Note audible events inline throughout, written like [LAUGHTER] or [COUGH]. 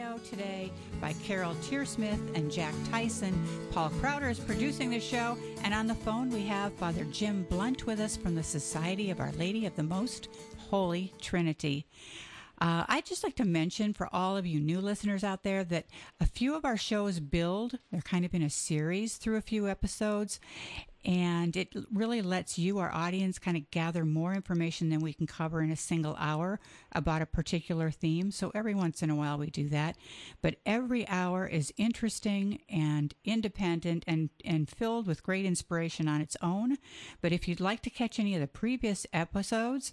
studio today by Carol Tearsmith and Jack Tyson. Paul Crowder is producing the show, and on the phone we have Father Jim Blount with us from the Society of Our Lady of the Most Holy Trinity. Uh, I'd just like to mention for all of you new listeners out there that a few of our shows build. They're kind of in a series through a few episodes and it really lets you, our audience, kind of gather more information than we can cover in a single hour about a particular theme. So every once in a while we do that. But every hour is interesting and independent and, and filled with great inspiration on its own. But if you'd like to catch any of the previous episodes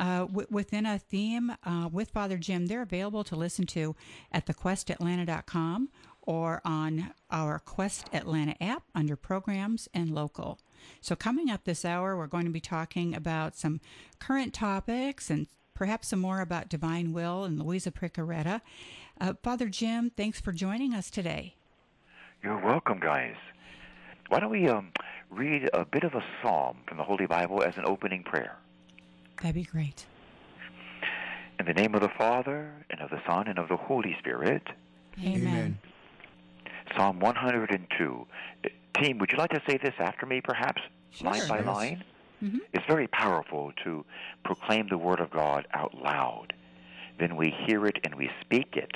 uh, w- within a theme uh, with Father Jim, they're available to listen to at thequestatlanta.com or on our Quest Atlanta app under programs and local. So, coming up this hour, we're going to be talking about some current topics and perhaps some more about divine will and Louisa Piccarreta. Uh, Father Jim, thanks for joining us today. You're welcome, guys. Why don't we um, read a bit of a psalm from the Holy Bible as an opening prayer? That'd be great. In the name of the Father, and of the Son, and of the Holy Spirit. Amen. Amen. Psalm 102. Team, would you like to say this after me, perhaps, sure. line by yes. line? Mm-hmm. It's very powerful to proclaim the Word of God out loud. Then we hear it and we speak it.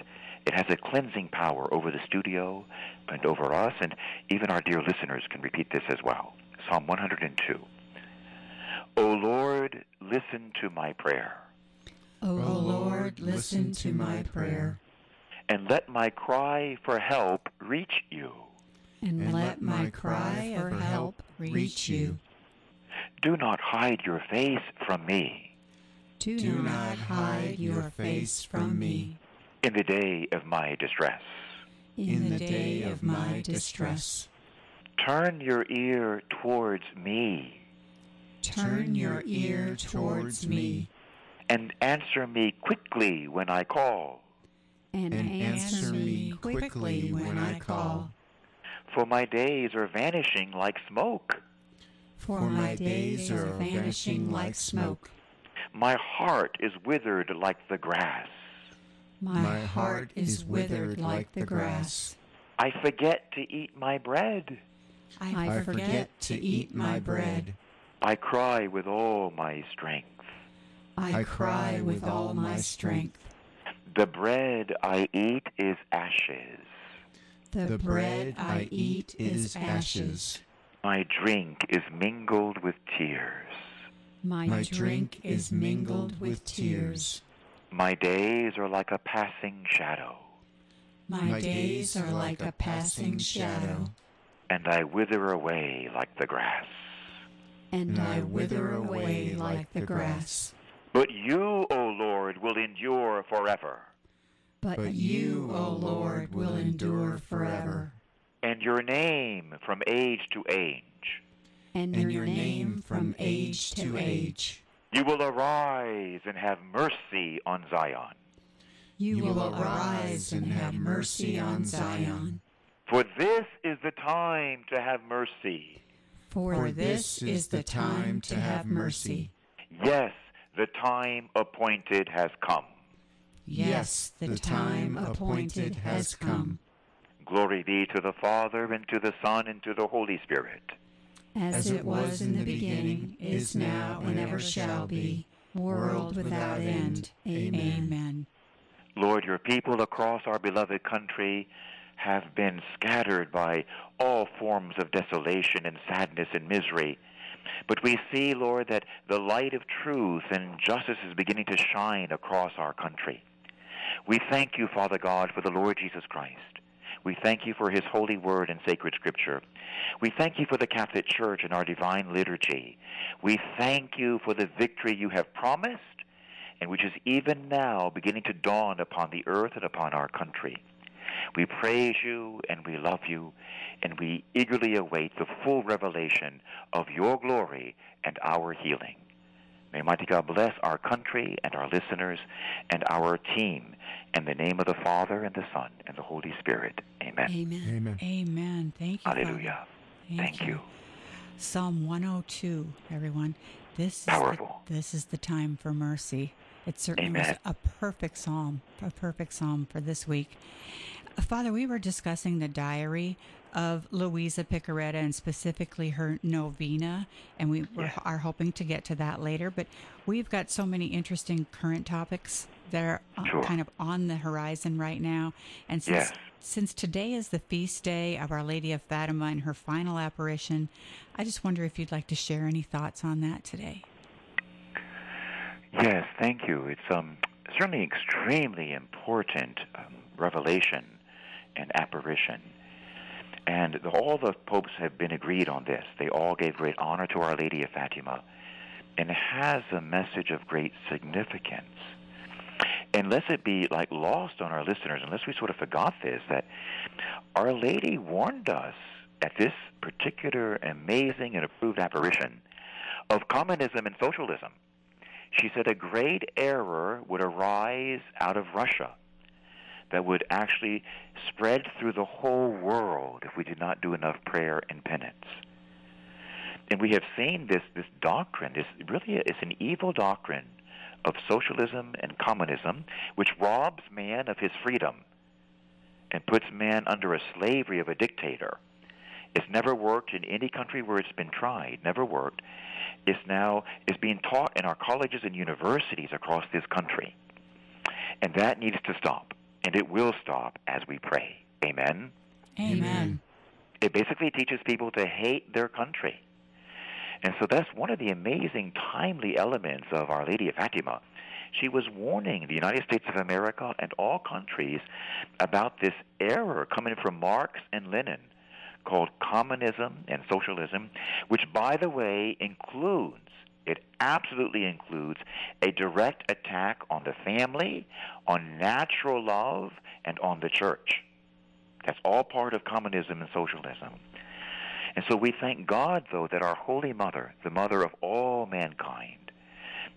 It has a cleansing power over the studio and over us, and even our dear listeners can repeat this as well. Psalm 102. O Lord, listen to my prayer. O Lord, listen to my prayer and let my cry for help reach you. And, and let my cry for help reach you. Do not hide your face from me. Do, Do not hide your face from me. In the day of my distress. In the day of my distress. Turn your ear towards me. Turn your ear towards me. And answer me quickly when I call and, and answer me quickly when I call. For my days are vanishing like smoke. For my days are vanishing like smoke. My heart is withered like the grass. My heart is withered like the grass. I forget to eat my bread. I forget to eat my bread. I cry with all my strength. I cry with all my strength. The bread I eat is ashes. The bread I eat is ashes. My drink is mingled with tears. My, My drink is mingled with tears. My days are like a passing shadow. My days are like a passing shadow. And I wither away like the grass. And I wither away like the grass. But you, O Lord, will endure forever. But, but you, O Lord, will endure forever. And your name from age to age. And, and your name from age to age. You will arise and have mercy on Zion. You, you will arise and have mercy on Zion. For this is the time to have mercy. For, For this is the time to have mercy. Yes, the time appointed has come. Yes, the time appointed has come. Glory be to the Father, and to the Son, and to the Holy Spirit. As it was in the beginning, is now, and ever shall be, world without end. Amen. Lord, your people across our beloved country have been scattered by all forms of desolation and sadness and misery. But we see, Lord, that the light of truth and justice is beginning to shine across our country. We thank you, Father God, for the Lord Jesus Christ. We thank you for his holy word and sacred scripture. We thank you for the Catholic Church and our divine liturgy. We thank you for the victory you have promised and which is even now beginning to dawn upon the earth and upon our country. We praise you and we love you and we eagerly await the full revelation of your glory and our healing. May Almighty God bless our country and our listeners and our team. In the name of the Father and the Son and the Holy Spirit. Amen. Amen. Amen. Amen. Thank you. Hallelujah. Thank, Thank you. you. Psalm 102, everyone. This Powerful. Is the, this is the time for mercy. It certainly Amen. was a perfect psalm, a perfect psalm for this week. Father, we were discussing the diary of Louisa Piccarreta and specifically her novena, and we were, are hoping to get to that later. But we've got so many interesting current topics that are uh, Sure. kind of on the horizon right now. And since Yes. since today is the feast day of Our Lady of Fatima and her final apparition, I just wonder if you'd like to share any thoughts on that today. Yes, thank you. It's um, certainly extremely important um, revelation and apparition. And the, all the popes have been agreed on this. They all gave great honor to Our Lady of Fatima. And has a message of great significance. Unless it be like lost on our listeners, unless we sort of forgot this, that Our Lady warned us at this particular amazing and approved apparition of communism and socialism. She said a great error would arise out of Russia that would actually spread through the whole world if we did not do enough prayer and penance. And we have seen this, this doctrine, this really is an evil doctrine of socialism and communism, which robs man of his freedom and puts man under a slavery of a dictator. It's never worked in any country where it's been tried, never worked. It's now is being taught in our colleges and universities across this country. And that needs to stop. And it will stop as we pray. Amen. Amen. It basically teaches people to hate their country. And so that's one of the amazing, timely elements of Our Lady of Fatima. She was warning the United States of America and all countries about this error coming from Marx and Lenin called communism and socialism, which, by the way, includes, it absolutely includes a direct attack on the family, on natural love, and on the church. That's all part of communism and socialism. And so we thank God, though, that our Holy Mother, the mother of all mankind,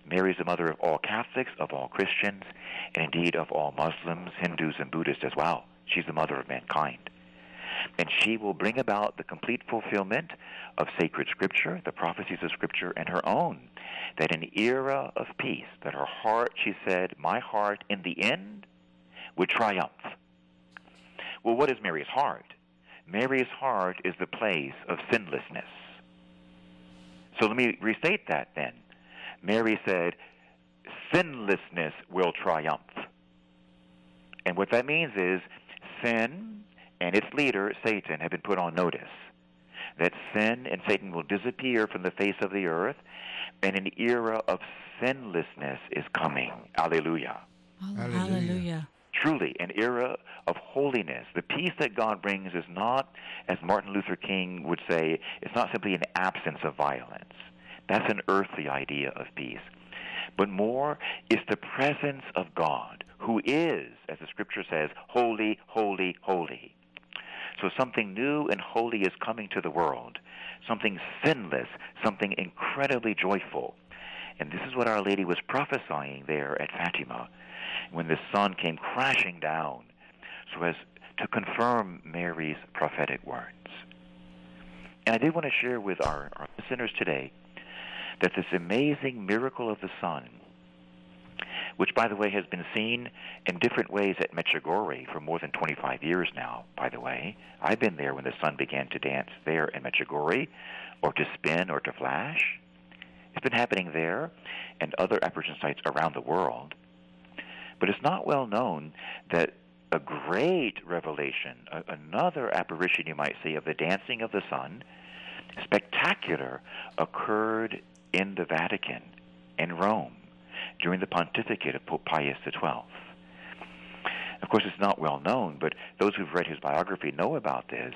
Mary is the mother of all Catholics, of all Christians, and indeed of all Muslims, Hindus, and Buddhists as well. She's the mother of mankind. And she will bring about the complete fulfillment of sacred scripture, the prophecies of scripture, and her own. That an era of peace, that her heart, she said, my heart in the end would triumph. Well, what is Mary's heart? Mary's heart is the place of sinlessness. So let me restate that then. Mary said, sinlessness will triumph. And what that means is sin and its leader, Satan, have been put on notice. That sin and Satan will disappear from the face of the earth, and an era of sinlessness is coming. Alleluia. Hallelujah. Hallelujah. Truly, an era of holiness. The peace that God brings is not, as Martin Luther King would say, it's not simply an absence of violence. That's an earthly idea of peace. But more is the presence of God, who is, as the scripture says, holy, holy, holy. So something new and holy is coming to the world, something sinless, something incredibly joyful. And this is what Our Lady was prophesying there at Fatima when the sun came crashing down so as to confirm Mary's prophetic words. And I did want to share with our, our listeners today that this amazing miracle of the sun, which, by the way, has been seen in different ways at Medjugorje for more than 25 years now, by the way. I've been there when the sun began to dance there in Medjugorje, or to spin, or to flash. It's been happening there and other apparition sites around the world. But it's not well known that a great revelation, a, another apparition, you might say, of the dancing of the sun, spectacular, occurred in the Vatican, in Rome, during the pontificate of Pope Pius XII. Of course, it's not well known, but those who've read his biography know about this,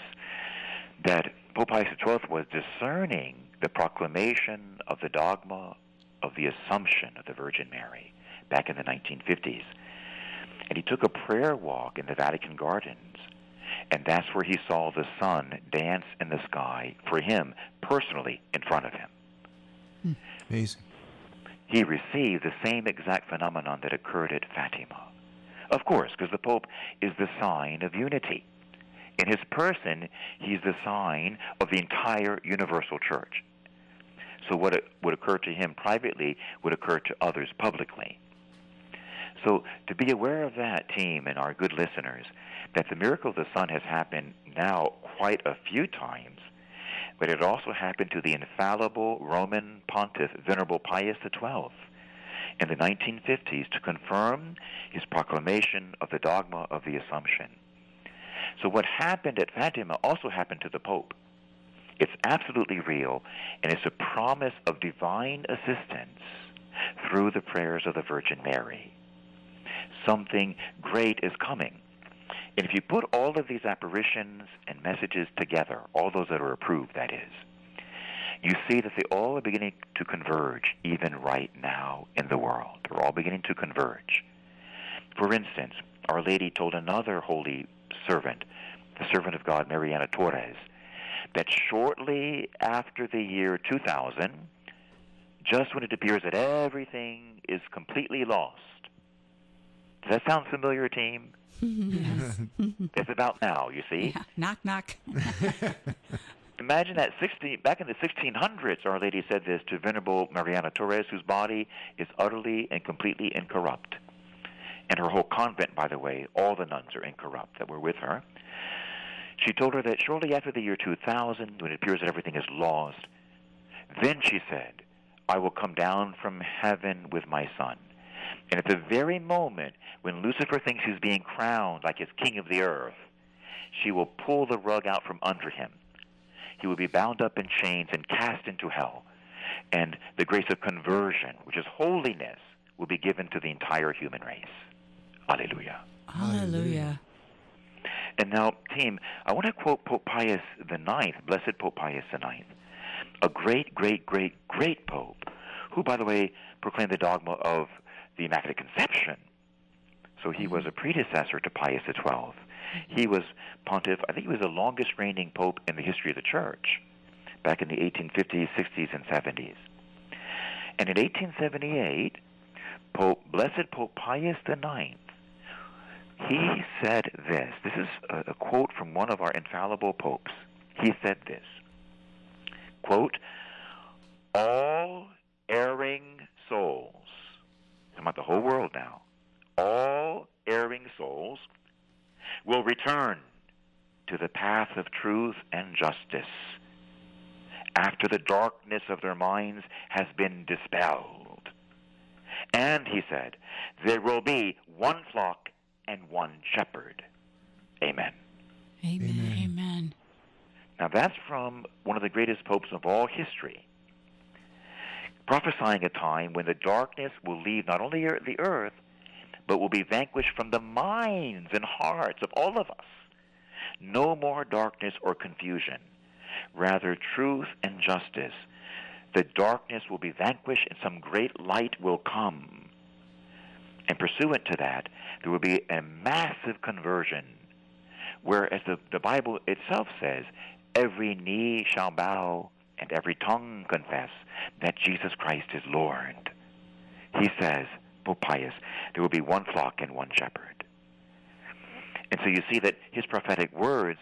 that Pope Pius XII was discerning the proclamation of the dogma of the Assumption of the Virgin Mary back in the 1950s. And he took a prayer walk in the Vatican gardens, and that's where he saw the sun dance in the sky for him personally in front of him. Hmm. Amazing. He received the same exact phenomenon that occurred at Fatima. Of course, because the Pope is the sign of unity. In his person, he's the sign of the entire universal church. So what would occur to him privately would occur to others publicly. So to be aware of that, team, and our good listeners, that the miracle of the sun has happened now quite a few times, but it also happened to the infallible Roman pontiff, Venerable Pius XII, in the 1950s to confirm his proclamation of the dogma of the Assumption. So what happened at Fatima also happened to the Pope. It's absolutely real, and it's a promise of divine assistance through the prayers of the Virgin Mary. Something great is coming. And if you put all of these apparitions and messages together, all those that are approved, that is, you see that they all are beginning to converge even right now in the world. They're all beginning to converge. For instance, Our Lady told another holy servant, the servant of God, Mariana Torres, that shortly after the year 2000, just when it appears that everything is completely lost, does that sound familiar, team? Yes. It's about now, you see. Yeah. Knock, knock. [LAUGHS] Imagine that 16, back in the 1600s, Our Lady said this to Venerable Mariana Torres, whose body is utterly and completely incorrupt. And her whole convent, by the way, all the nuns are incorrupt that were with her. She told her that shortly after the year 2000, when it appears that everything is lost, then she said, I will come down from heaven with my son. And at the very moment when Lucifer thinks he's being crowned like his king of the earth, she will pull the rug out from under him he will be bound up in chains and cast into hell. And the grace of conversion, which is holiness, will be given to the entire human race. Hallelujah. Hallelujah. And now, team, I want to quote Pope Pius IX, Blessed Pope Pius IX, a great, great, great, great Pope, who, by the way, proclaimed the dogma of the Immaculate Conception. So he was mm-hmm. a predecessor to Pius XII. He was pontiff, I think he was the longest reigning pope in the history of the church back in the 1850s, 60s, and 70s. And in 1878, Pope, Blessed Pope Pius IX, he said this. This is a, a quote from one of our infallible popes. He said this, quote, all erring souls, I'm about the whole world now, all erring souls will return to the path of truth and justice after the darkness of their minds has been dispelled. And, he said, there will be one flock and one shepherd. Amen. Amen. Amen. Amen. Now, that's from one of the greatest popes of all history, prophesying a time when the darkness will leave not only the earth, but will be vanquished from the minds and hearts of all of us. No more darkness or confusion. Rather, truth and justice. The darkness will be vanquished and some great light will come. And pursuant to that, there will be a massive conversion, where, as the, the Bible itself says, every knee shall bow and every tongue confess that Jesus Christ is Lord. He says, Pope Pius, there will be one flock and one shepherd. And so you see that his prophetic words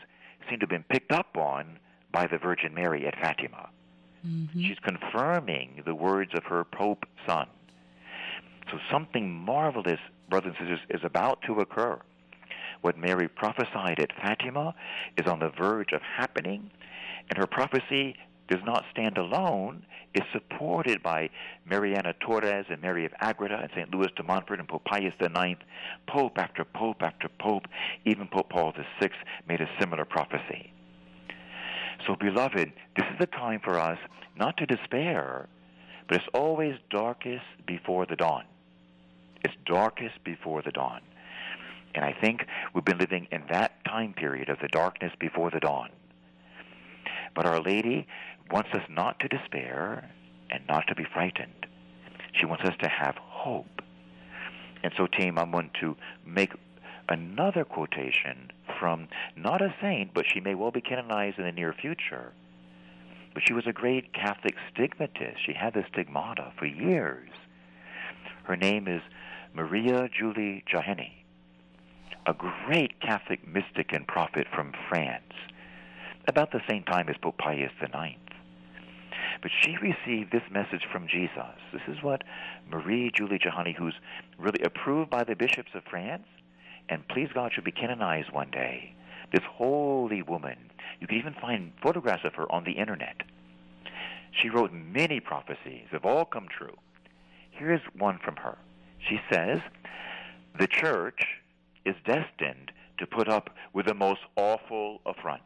seem to have been picked up on by the Virgin Mary at Fatima. Mm-hmm. She's confirming the words of her Pope son. So something marvelous, brothers and sisters, is about to occur. What Mary prophesied at Fatima is on the verge of happening, and her prophecy does not stand alone, is supported by Mariana Torres and Mary of Agreda and St. Louis de Montfort and Pope Pius IX. Pope after Pope after Pope, even Pope Paul VI made a similar prophecy. So, beloved, this is the time for us not to despair, but it's always darkest before the dawn. It's darkest before the dawn. And I think we've been living in that time period of the darkness before the dawn. But Our Lady wants us not to despair and not to be frightened. She wants us to have hope. And so, team, I'm going to make another quotation from not a saint, but she may well be canonized in the near future. But she was a great Catholic stigmatist. She had the stigmata for years. Her name is Maria Julie Jahenny, a great Catholic mystic and prophet from France, about the same time as Pope Pius IX. But she received this message from Jesus. This is what Marie Julie Jahenny, who's really approved by the bishops of France, and please God should be canonized one day. This holy woman. You can even find photographs of her on the internet. She wrote many prophecies, They've all come true. Here's one from her. She says, The church is destined to put up with the most awful affronts.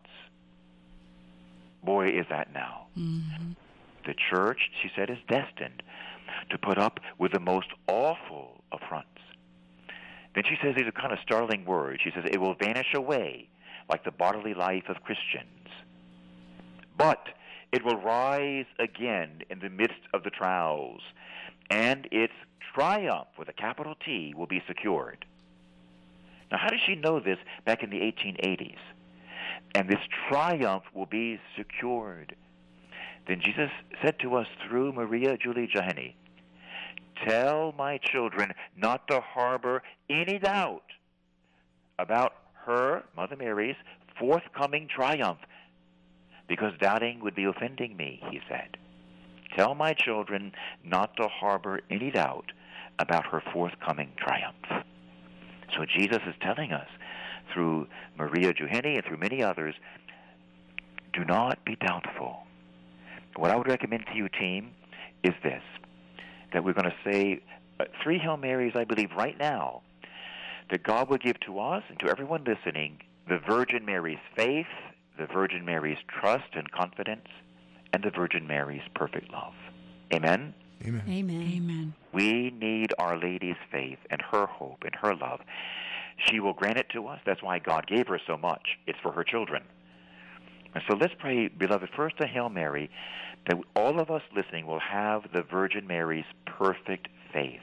Boy, is that now. Mm-hmm. The church, she said, is destined to put up with the most awful affronts. Then she says these are kind of startling words. She says, It will vanish away like the bodily life of Christians. But it will rise again in the midst of the trials, and its triumph with a capital T will be secured. Now, how does she know this back in the 1880s? And this triumph will be secured. Then Jesus said to us through Maria Julie Jahenny, Tell my children not to harbor any doubt about her, Mother Mary's, forthcoming triumph, because doubting would be offending me, he said. Tell my children not to harbor any doubt about her forthcoming triumph. So Jesus is telling us through Maria Jahenny and through many others, do not be doubtful. What I would recommend to you, team, is this that we're going to say uh, three Hail Marys, I believe, right now, that God will give to us and to everyone listening the Virgin Mary's faith, the Virgin Mary's trust and confidence, and the Virgin Mary's perfect love. Amen? Amen. Amen. Amen. We need Our Lady's faith and her hope and her love. She will grant it to us. That's why God gave her so much. It's for her children. And so let's pray, beloved, first a Hail Mary, that all of us listening will have the Virgin Mary's perfect faith.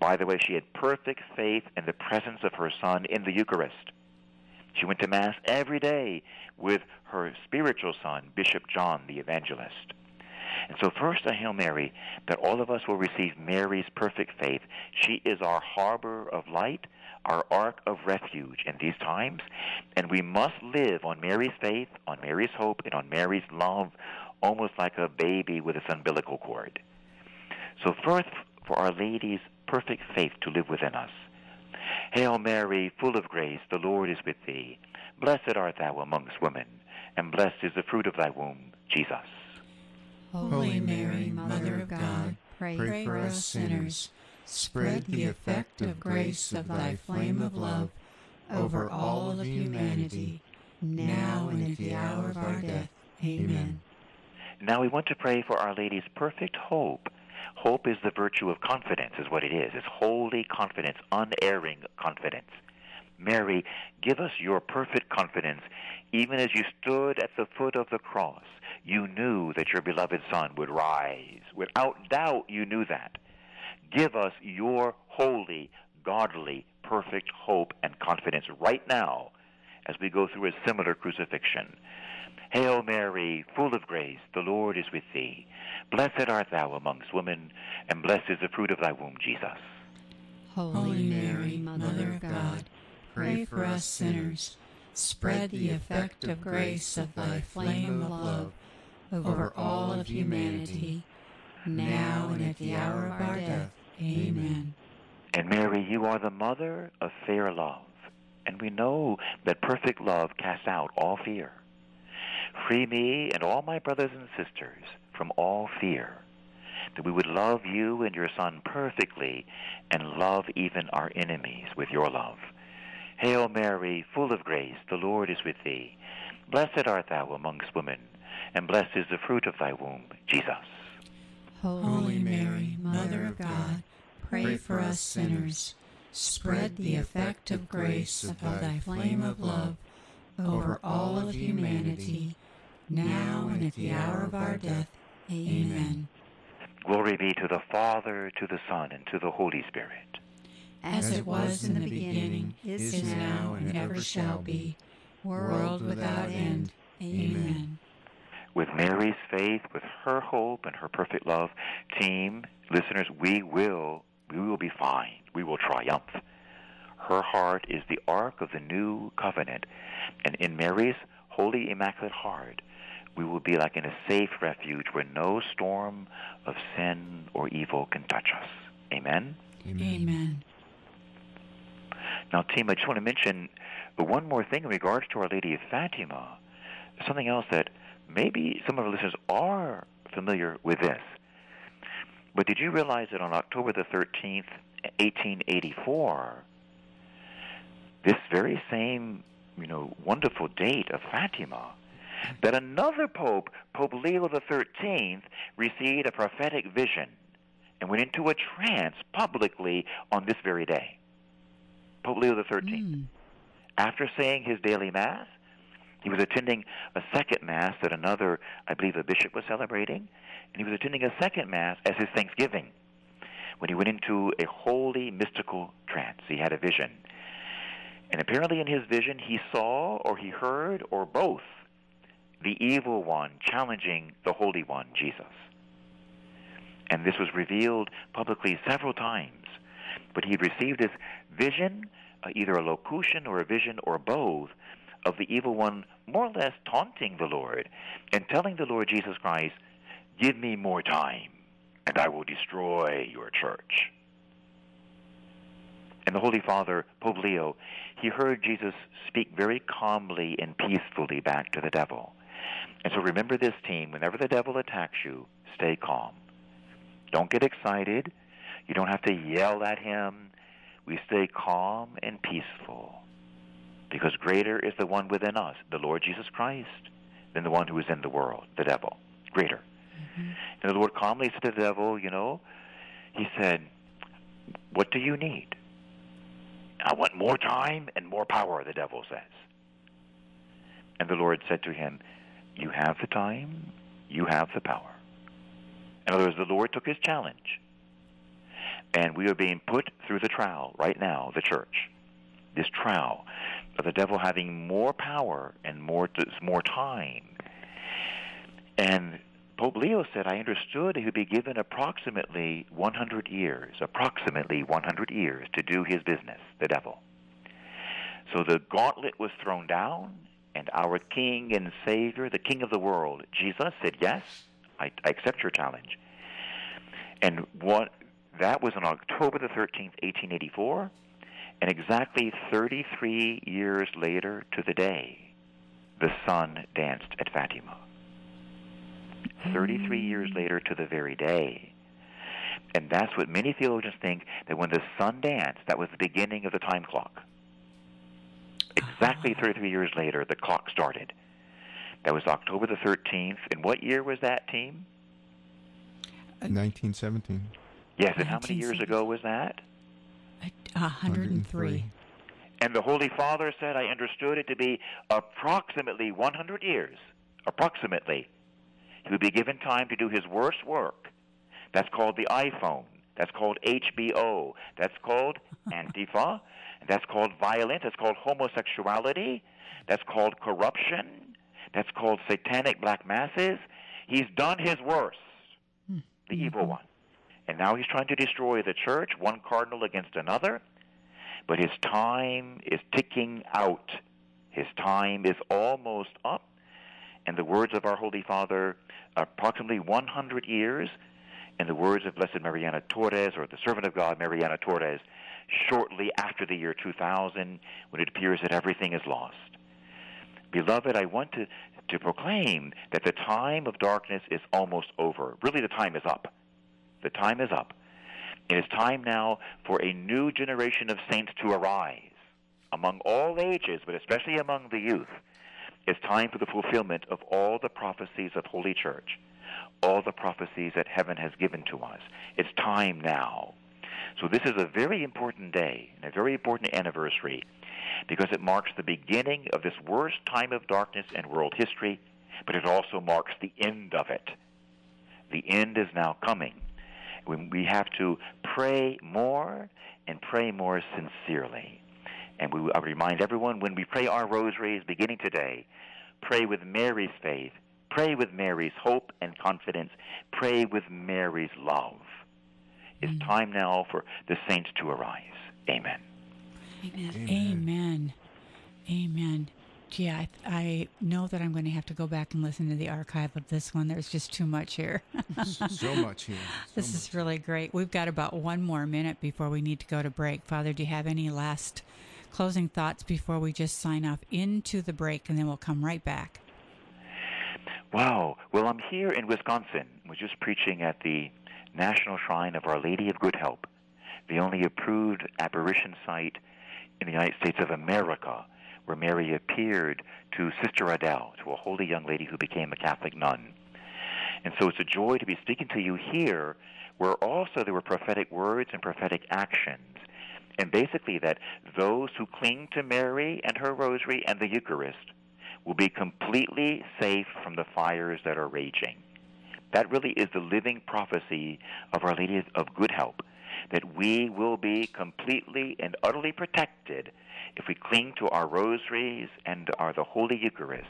By the way, she had perfect faith in the presence of her Son in the Eucharist. She went to Mass every day with her spiritual son, Bishop John the Evangelist. And so, first, a Hail Mary, that all of us will receive Mary's perfect faith. She is our harbor of light, our ark of refuge in these times, and we must live on Mary's faith, on Mary's hope, and on Mary's love, almost like a baby with its umbilical cord. So, first, for Our Lady's perfect faith to live within us. Hail Mary, full of grace, the Lord is with thee. Blessed art thou amongst women, and blessed is the fruit of thy womb, Jesus. Holy Mary, Mother of God, pray, Pray for us sinners. Spread the effect of grace of thy flame of love over all of humanity, now and at the hour of our death. Amen. Now we want to pray for Our Lady's perfect hope. Hope is the virtue of confidence, is what it is. It's holy confidence, unerring confidence. Mary, give us your perfect confidence. Even as you stood at the foot of the cross, you knew that your beloved Son would rise. Without doubt, you knew that. Give us your holy, godly, perfect hope and confidence right now as we go through a similar crucifixion. Hail Mary, full of grace, the Lord is with thee. Blessed art thou amongst women, and blessed is the fruit of thy womb, Jesus. Holy Mary, Mother of God, pray for us sinners. Spread the effect of grace of thy flame of love over all of humanity, now and at the hour of our death. Amen. And Mary, you are the mother of fair love, and we know that perfect love casts out all fear. Free me and all my brothers and sisters from all fear, that we would love you and your Son perfectly and love even our enemies with your love. Hail Mary, full of grace, the Lord is with thee. Blessed art thou amongst women, and blessed is the fruit of thy womb, Jesus. Holy Mary, Mother of God, pray for us sinners. Spread the effect of grace of thy flame of love over all of humanity, now and at the hour of our death. Amen. Glory be to the Father, to the Son, and to the Holy Spirit. As it was in the beginning, is now, and ever shall be, world without end. Amen. With Mary's faith, with her hope, and her perfect love, team, listeners, we will, we will be fine. We will triumph. Her heart is the ark of the new covenant, and in Mary's holy immaculate heart, we will be like in a safe refuge where no storm of sin or evil can touch us. Amen? Amen. Amen. Now, team, I just want to mention one more thing in regards to Our Lady of Fatima. Something else that maybe some of our listeners are familiar with this. But did you realize that on October the 13th, 1884, this very same, you know, wonderful date of Fatima, that another pope, Pope Leo the 13th, received a prophetic vision and went into a trance publicly on this very day. Pope Leo the 13th. Mm. After saying his daily mass, he was attending a second mass that another, I believe, a bishop was celebrating, and he was attending a second mass as his thanksgiving. When he went into a holy mystical trance, he had a vision. And apparently, in his vision, he saw or he heard or both the evil one challenging the Holy One, Jesus. And this was revealed publicly several times. But he received this vision, uh, either a locution or a vision or both, of the evil one more or less taunting the Lord and telling the Lord Jesus Christ, Give me more time, and I will destroy your church. And the Holy Father, Pope Leo, he heard Jesus speak very calmly and peacefully back to the devil. And so remember this team whenever the devil attacks you, stay calm. Don't get excited. You don't have to yell at him. We stay calm and peaceful because greater is the one within us, the Lord Jesus Christ, than the one who is in the world, the devil. Greater. Mm-hmm. And the Lord calmly said to the devil, you know, he said, What do you need? I want more time and more power, the devil says. And the Lord said to him, You have the time, you have the power. In other words, the Lord took his challenge. And we are being put through the trial right now, the church. This trial of the devil having more power and more more time. And Pope Leo said, I understood he would be given approximately 100 years, approximately 100 years to do his business, the devil. So the gauntlet was thrown down, and our King and Savior, the King of the world, Jesus, said, Yes, I, I accept your challenge. And what that was on October the 13th, 1884, and exactly 33 years later to the day, the sun danced at Fatima. 33 years mm. later to the very day. And that's what many theologians think that when the sun danced, that was the beginning of the time clock. Exactly ah. 33 years later, the clock started. That was October the 13th. And what year was that, team? Uh, 1917. Yes, and how many years ago was that? 103. And the Holy Father said, I understood it to be approximately 100 years. Approximately. He would be given time to do his worst work. That's called the iPhone. That's called HBO. That's called [LAUGHS] Antifa. That's called violence. That's called homosexuality. That's called corruption. That's called satanic black masses. He's done his worst, hmm. the evil one. And now he's trying to destroy the church, one cardinal against another. But his time is ticking out. His time is almost up. And the words of our Holy Father, approximately 100 years, in the words of Blessed Mariana Torres, or the servant of God, Mariana Torres, shortly after the year 2000, when it appears that everything is lost. Beloved, I want to, to proclaim that the time of darkness is almost over. Really, the time is up. The time is up. It is time now for a new generation of saints to arise among all ages, but especially among the youth. It's time for the fulfillment of all the prophecies of Holy Church, all the prophecies that heaven has given to us. It's time now. So this is a very important day and a very important anniversary because it marks the beginning of this worst time of darkness in world history, but it also marks the end of it. The end is now coming we have to pray more and pray more sincerely. And we, I remind everyone when we pray our rosaries beginning today, pray with Mary's faith, pray with Mary's hope and confidence, pray with Mary's love. It's mm. time now for the saints to arise. Amen. Amen. Amen. Amen. Yeah, I, I, know that I'm going to have to go back and listen to the archive of this one. There's just too much here. so much here. [LAUGHS] So this much. is really great. We've got about one more minute before we need to go to break. Father, do you have any last closing thoughts before we just sign off into the break and then we'll come right back? Wow. Well, I'm here in Wisconsin. We're just preaching at the National Shrine of Our Lady of Good Help, the only approved apparition site in the United States of America where Mary appeared to Sister Adele, to a holy young lady who became a Catholic nun. And so it's a joy to be speaking to you here, where also there were prophetic words and prophetic actions. And basically, that those who cling to Mary and her rosary and the Eucharist will be completely safe from the fires that are raging. That really is the living prophecy of Our Lady of Good Help, that we will be completely and utterly protected if we cling to our rosaries and are the Holy Eucharist,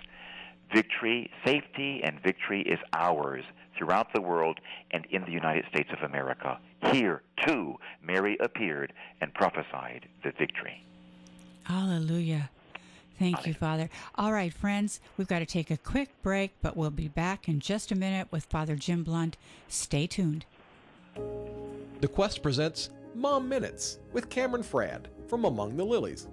victory, safety, and victory is ours throughout the world and in the United States of America. Here, too, Mary appeared and prophesied the victory. Hallelujah. Thank you, Father. All right, friends, we've got to take a quick break, but we'll be back in just a minute with Father Jim Blount. Stay tuned. The Quest presents Mom Minutes with Cameron Fradd from Among the Lilies.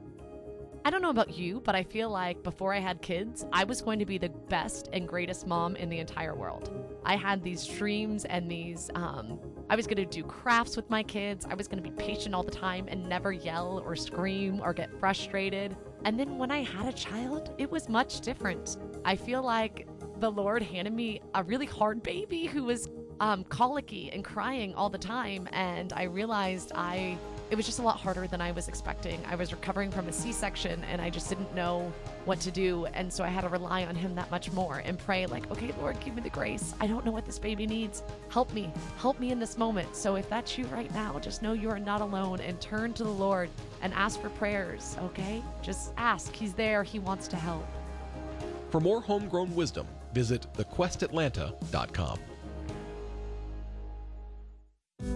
I don't know about you, but I feel like before I had kids, I was going to be the best and greatest mom in the entire world. I had these dreams and these, um, I was going to do crafts with my kids. I was going to be patient all the time and never yell or scream or get frustrated. And then when I had a child, it was much different. I feel like the Lord handed me a really hard baby who was um, colicky and crying all the time. And I realized I it was just a lot harder than I was expecting. I was recovering from a C section and I just didn't know what to do. And so I had to rely on Him that much more and pray, like, okay, Lord, give me the grace. I don't know what this baby needs. Help me. Help me in this moment. So if that's you right now, just know you are not alone and turn to the Lord and ask for prayers, okay? Just ask. He's there, He wants to help. For more homegrown wisdom, visit thequestatlanta.com.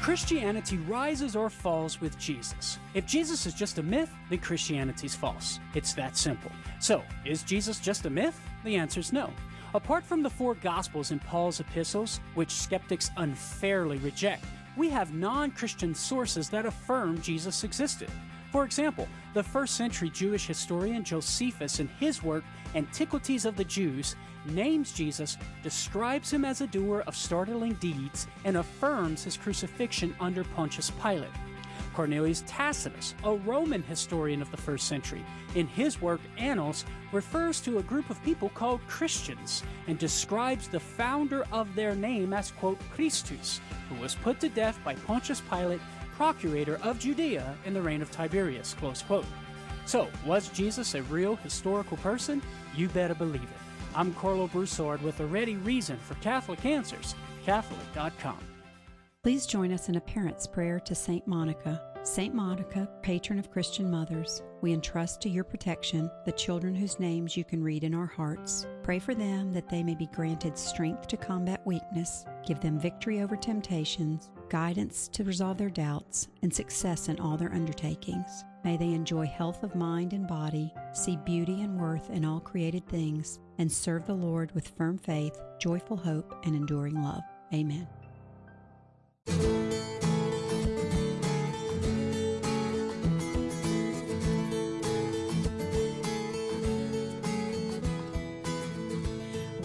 Christianity rises or falls with Jesus. If Jesus is just a myth, then Christianity's false. It's that simple. So, is Jesus just a myth? The answer is no. Apart from the four Gospels in Paul's epistles, which skeptics unfairly reject, we have non Christian sources that affirm Jesus existed. For example, the first century Jewish historian Josephus, in his work Antiquities of the Jews, names Jesus, describes him as a doer of startling deeds, and affirms his crucifixion under Pontius Pilate. Cornelius Tacitus, a Roman historian of the first century, in his work Annals, refers to a group of people called Christians and describes the founder of their name as, quote, Christus, who was put to death by Pontius Pilate, procurator of Judea in the reign of Tiberius, close quote. So, was Jesus a real historical person? You better believe it. I'm Karlo Broussard with a ready reason for Catholic Answers, Catholic.com. Please join us in a parent's prayer to St. Monica. St. Monica, patron of Christian mothers, we entrust to your protection the children whose names you can read in our hearts. Pray for them that they may be granted strength to combat weakness, give them victory over temptations, guidance to resolve their doubts, and success in all their undertakings. May they enjoy health of mind and body, see beauty and worth in all created things, and serve the Lord with firm faith, joyful hope, and enduring love. Amen.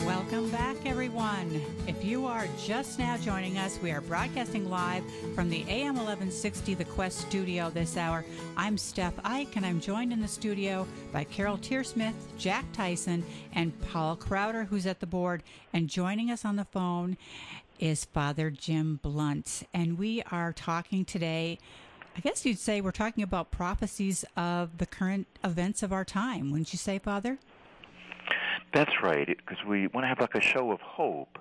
Welcome back, everyone. You are just now joining us, we are broadcasting live from the AM 1160 The Quest studio this hour. I'm Steph Ike, and I'm joined in the studio by Carol Tearsmith, Jack Tyson, and Paul Crowder, who's at the board. And joining us on the phone is Father Jim Blount. And we are talking today I guess you'd say we're talking about prophecies of the current events of our time, wouldn't you say, Father? That's right, because we want to have like a show of hope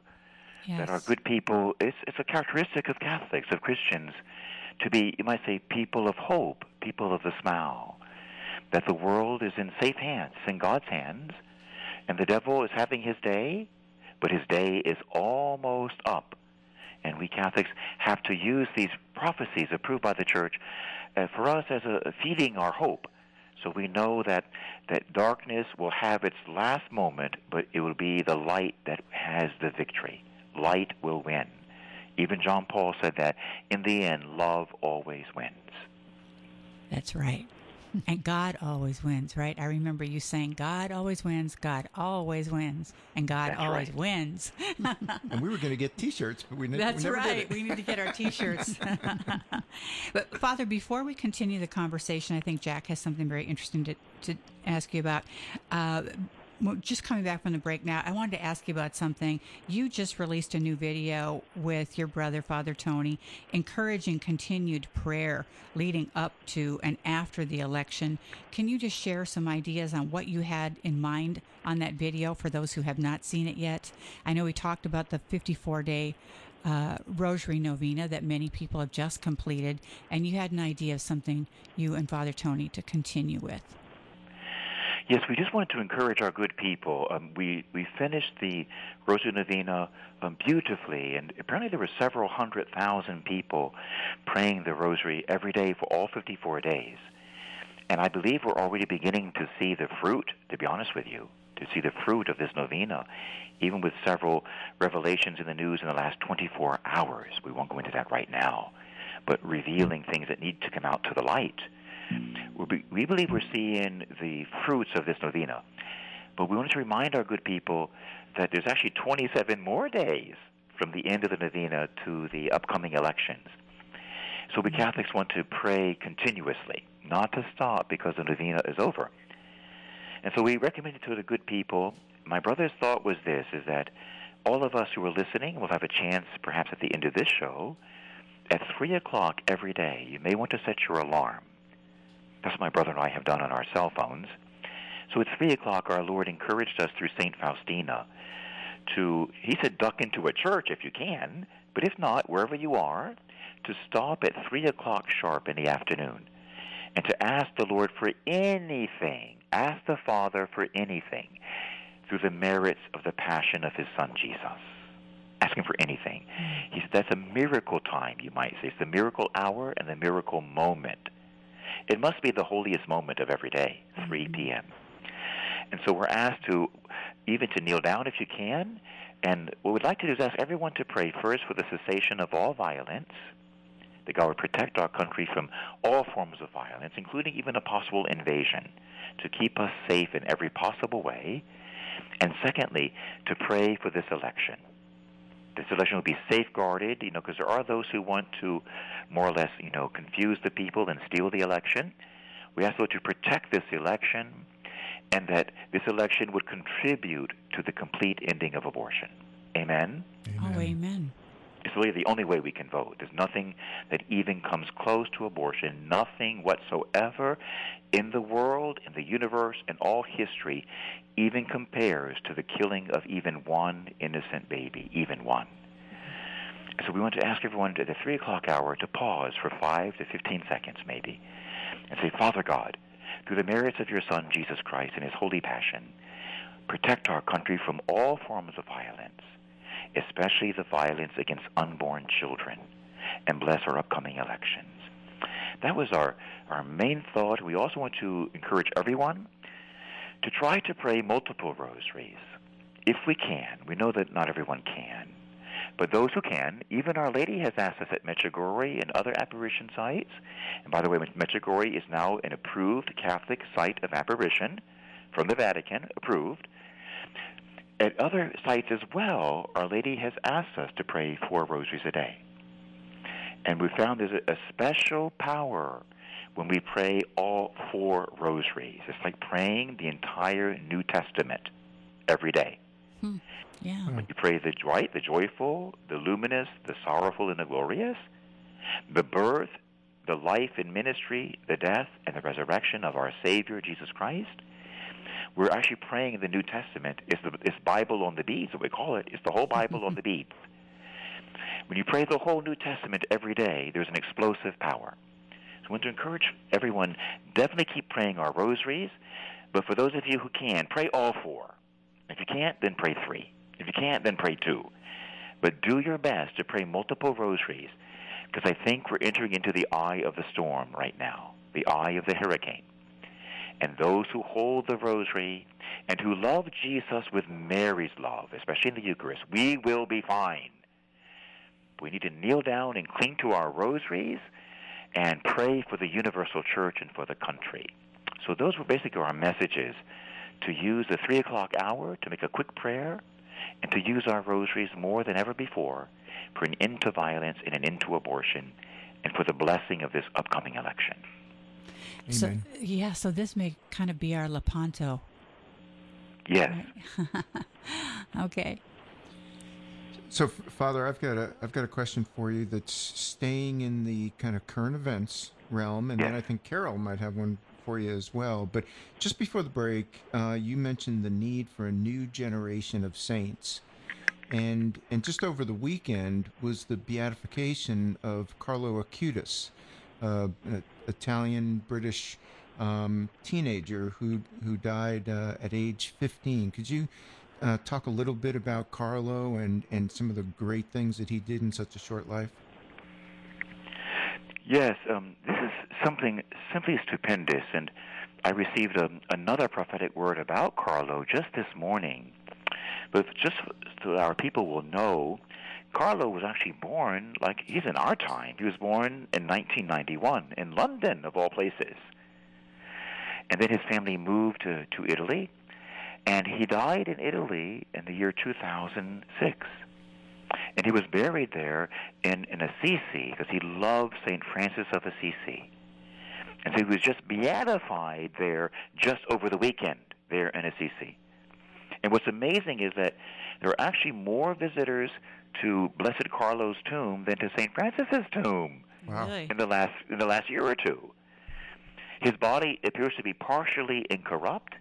Yes. that are good people. It's it's a characteristic of Catholics, of Christians, to be you might say people of hope, people of the smile. That the world is in safe hands, in God's hands, and the devil is having his day, but his day is almost up. And we Catholics have to use these prophecies approved by the Church uh, for us as a feeding our hope. So we know that that darkness will have its last moment, but it will be the light that has the victory. Light will win. Even John Paul said that in the end, love always wins. That's right. And God always wins, right? I remember you saying, God always wins, God always wins, and God That's always right. wins. [LAUGHS] [LAUGHS] and we were going to get T-shirts, but we, ne- That's we never right. did it. We need to get our T-shirts. [LAUGHS] but Father, before we continue the conversation, I think Jack has something very interesting to, to ask you about. Uh, well, just coming back from the break now, I wanted to ask you about something. You just released a new video with your brother, Father Tony, encouraging continued prayer leading up to and after the election. Can you just share some ideas on what you had in mind on that video for those who have not seen it yet? I know we talked about the 54 day uh, Rosary Novena that many people have just completed, and you had an idea of something you and Father Tony to continue with. Yes, we just wanted to encourage our good people. Um, we we finished the Rosary Novena um, beautifully, and apparently there were several hundred thousand people praying the Rosary every day for all 54 days. And I believe we're already beginning to see the fruit. To be honest with you, to see the fruit of this novena, even with several revelations in the news in the last 24 hours. We won't go into that right now, but revealing things that need to come out to the light. We believe we're seeing the fruits of this novena. But we want to remind our good people that there's actually 27 more days from the end of the novena to the upcoming elections. So we Catholics want to pray continuously, not to stop because the novena is over. And so we recommend it to the good people. My brother's thought was this, is that all of us who are listening will have a chance, perhaps at the end of this show, at 3 o'clock every day, you may want to set your alarm. That's what my brother and I have done on our cell phones. So at 3 o'clock, our Lord encouraged us through St. Faustina to, he said, duck into a church if you can, but if not, wherever you are, to stop at 3 o'clock sharp in the afternoon and to ask the Lord for anything. Ask the Father for anything through the merits of the passion of his Son Jesus. Ask him for anything. He said that's a miracle time, you might say. It's the miracle hour and the miracle moment. It must be the holiest moment of every day, 3 mm-hmm. p.m. And so we're asked to even to kneel down if you can. And what we'd like to do is ask everyone to pray first for the cessation of all violence, that God would protect our country from all forms of violence, including even a possible invasion, to keep us safe in every possible way. And secondly, to pray for this election. This election will be safeguarded, you know, because there are those who want to more or less, you know, confuse the people and steal the election. We ask, Lord, to protect this election and that this election would contribute to the complete ending of abortion. Amen? Oh, amen. It's really the only way we can vote. There's nothing that even comes close to abortion, nothing whatsoever in the world, in the universe, in all history, even compares to the killing of even one innocent baby, even one. So we want to ask everyone at the 3 o'clock hour to pause for 5 to 15 seconds, maybe, and say, Father God, through the merits of your Son, Jesus Christ, and his holy passion, protect our country from all forms of violence, especially the violence against unborn children, and bless our upcoming elections. That was our, our main thought. We also want to encourage everyone to try to pray multiple rosaries, if we can. We know that not everyone can. But those who can, even Our Lady has asked us at Medjugorje and other apparition sites. And by the way, Medjugorje is now an approved Catholic site of apparition from the Vatican, approved. At other sites as well, Our Lady has asked us to pray four rosaries a day. And we found there's a, a special power when we pray all four rosaries. It's like praying the entire New Testament every day. Hmm. Yeah. When you pray the right, the joyful, the luminous, the sorrowful, and the glorious, the birth, the life and ministry, the death and the resurrection of our Savior Jesus Christ, we're actually praying in the New Testament. It's the it's Bible on the beads, what we call it. It's the whole Bible on the [LAUGHS] beads. When you pray the whole New Testament every day, there's an explosive power. So I want to encourage everyone, definitely keep praying our rosaries, but for those of you who can, pray all four. If you can't, then pray three. If you can't, then pray two. But do your best to pray multiple rosaries because I think we're entering into the eye of the storm right now, the eye of the hurricane. And those who hold the rosary and who love Jesus with Mary's love, especially in the Eucharist, we will be fine. We need to kneel down and cling to our rosaries and pray for the universal church and for the country. So those were basically our messages to use the 3 o'clock hour to make a quick prayer and to use our rosaries more than ever before for an end to violence and an end to abortion and for the blessing of this upcoming election. So, yeah, so this may kind of be our Lepanto. Yes. Right? [LAUGHS] okay. So, Father, I've got a I've got a question for you that's staying in the kind of current events realm, and yes. then I think Carol might have one for you as well. But just before the break, uh, you mentioned the need for a new generation of saints, and and just over the weekend was the beatification of Carlo Acutis, an Italian British um, teenager who who died uh, at age 15. Could you uh, talk a little bit about Carlo and, and some of the great things that he did in such a short life? Yes, um, this is something simply stupendous, and I received a, another prophetic word about Carlo just this morning. But just so our people will know, Carlo was actually born like he's in our time. He was born in 1991 in London, of all places. And then his family moved to, to Italy, and he died in Italy in the year 2006. And he was buried there in, in Assisi because he loved St. Francis of Assisi. And so he was just beatified there just over the weekend there in Assisi. And what's amazing is that there are actually more visitors to Blessed Carlo's tomb than to St. Francis's tomb wow. in the last in the last year or two. His body appears to be partially incorrupt.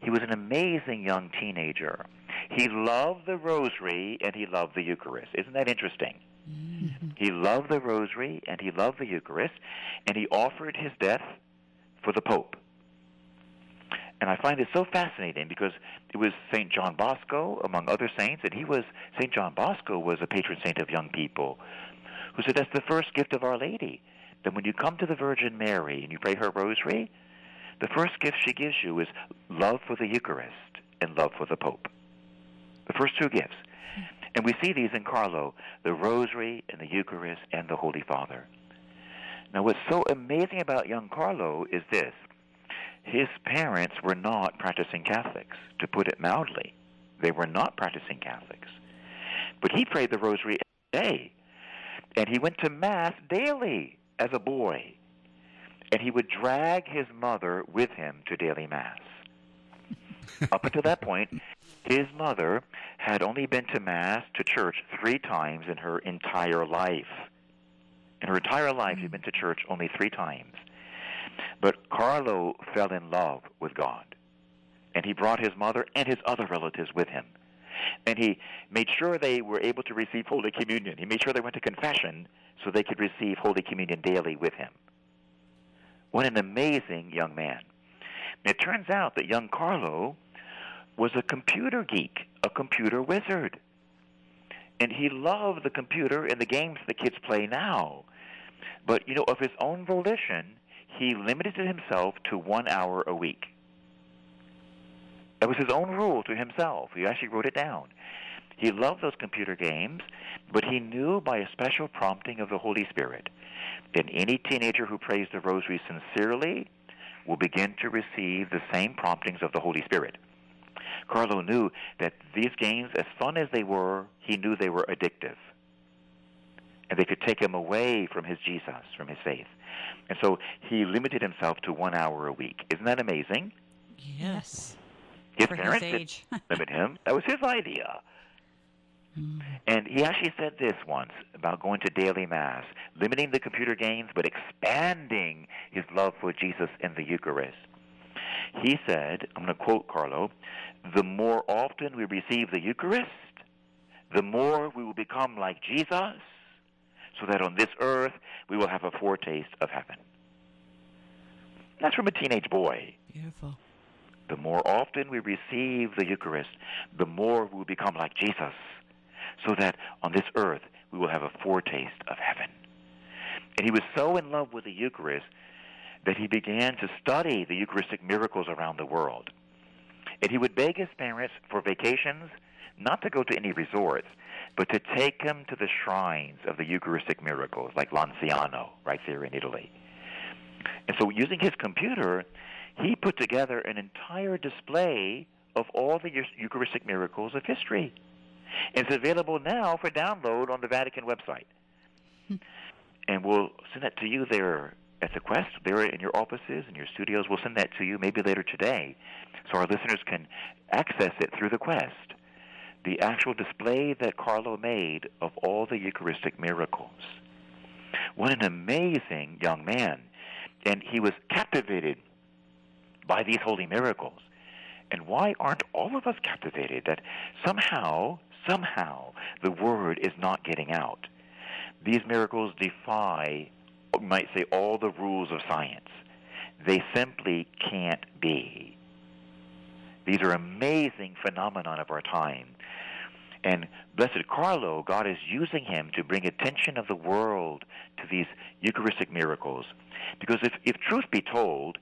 He was an amazing young teenager. He loved the rosary and he loved the Eucharist. Isn't that interesting? Mm-hmm. He loved the rosary and he loved the Eucharist, and he offered his death for the Pope. And I find it so fascinating because it was St. John Bosco, among other saints, and he was, St. John Bosco was a patron saint of young people, who said that's the first gift of Our Lady. That when you come to the Virgin Mary and you pray her rosary, the first gift she gives you is love for the Eucharist and love for the Pope. The first two gifts. And we see these in Carlo the Rosary and the Eucharist and the Holy Father. Now, what's so amazing about young Carlo is this his parents were not practicing Catholics, to put it mildly. They were not practicing Catholics. But he prayed the Rosary every day, and he went to Mass daily as a boy. And he would drag his mother with him to daily Mass. [LAUGHS] Up until that point, his mother had only been to Mass, to church, three times in her entire life. In her entire life, she'd mm. been to church only three times. But Carlo fell in love with God. And he brought his mother and his other relatives with him. And he made sure they were able to receive Holy Communion. He made sure they went to confession so they could receive Holy Communion daily with him. What an amazing young man. It turns out that young Carlo was a computer geek, a computer wizard. And he loved the computer and the games the kids play now. But, you know, of his own volition, he limited himself to one hour a week. That was his own rule to himself. He actually wrote it down. He loved those computer games, but he knew by a special prompting of the Holy Spirit that any teenager who prays the rosary sincerely will begin to receive the same promptings of the Holy Spirit. Carlo knew that these games, as fun as they were, he knew they were addictive. And they could take him away from his Jesus, from his faith. And so he limited himself to one hour a week. Isn't that amazing? Yes. His For parents his [LAUGHS] limit him. That was his idea. Mm. And he actually said this once about going to daily Mass, limiting the computer games, but expanding his love for Jesus in the Eucharist. He said, I'm going to quote Carlo, the more often we receive the Eucharist, the more we will become like Jesus, so that on this earth we will have a foretaste of heaven. That's from a teenage boy. Beautiful. The more often we receive the Eucharist, the more we will become like Jesus, so that on this earth we will have a foretaste of heaven. And he was so in love with the Eucharist that he began to study the Eucharistic miracles around the world. And he would beg his parents for vacations not to go to any resorts, but to take him to the shrines of the Eucharistic miracles, like Lanciano, right there in Italy. And so, using his computer, he put together an entire display of all the Eucharistic miracles of history. It's available now for download on the Vatican website. Hmm. [LAUGHS] and we'll send that to you there at the Quest, there in your offices and your studios. We'll send that to you maybe later today so our listeners can access it through the Quest. The actual display that Carlo made of all the Eucharistic miracles. What an amazing young man. And he was captivated by these holy miracles. And why aren't all of us captivated that somehow, somehow, the word is not getting out? These miracles defy, you might say, all the rules of science. They simply can't be. These are amazing phenomena of our time. And Blessed Carlo, God is using him to bring attention of the world to these Eucharistic miracles. Because if, if truth be told,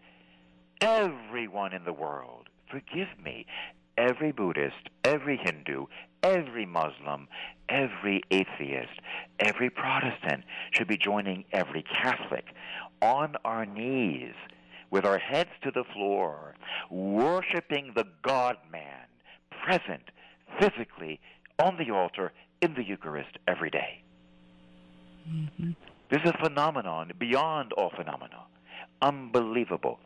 everyone in the world, forgive me, every Buddhist, every Hindu, every Muslim, every atheist, every Protestant should be joining every Catholic on our knees with our heads to the floor, worshiping the God man present physically on the altar in the Eucharist every day. Mm-hmm. This is a phenomenon beyond all phenomena. Unbelievable.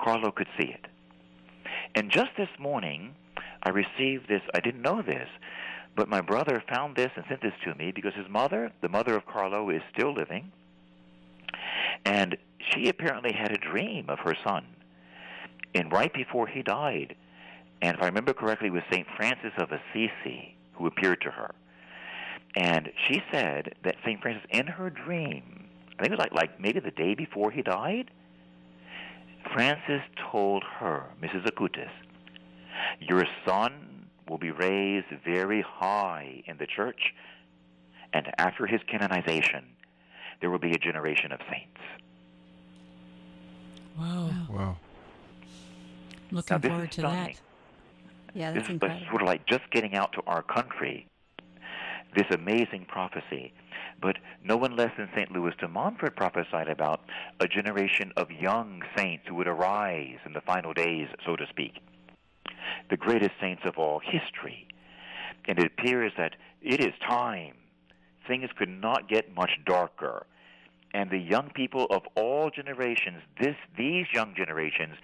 Carlo could see it. And just this morning, I received this. I didn't know this, but my brother found this and sent this to me because his mother, the mother of Carlo, is still living. And she apparently had a dream of her son. And right before he died, and if I remember correctly, it was St. Francis of Assisi who appeared to her. And she said that St. Francis, in her dream, I think it was like, like maybe the day before he died, Francis told her, Mrs. Acutis, your son will be raised very high in the church, and after his canonization, there will be a generation of saints. Wow. Wow. Looking forward to stunning. that. Yeah, that's this incredible. is sort of like just getting out to our country, this amazing prophecy. But no one less than St. Louis de Montfort prophesied about a generation of young saints who would arise in the final days, so to speak. The greatest saints of all history. And it appears that it is time. Things could not get much darker. And the young people of all generations, this, these young generations,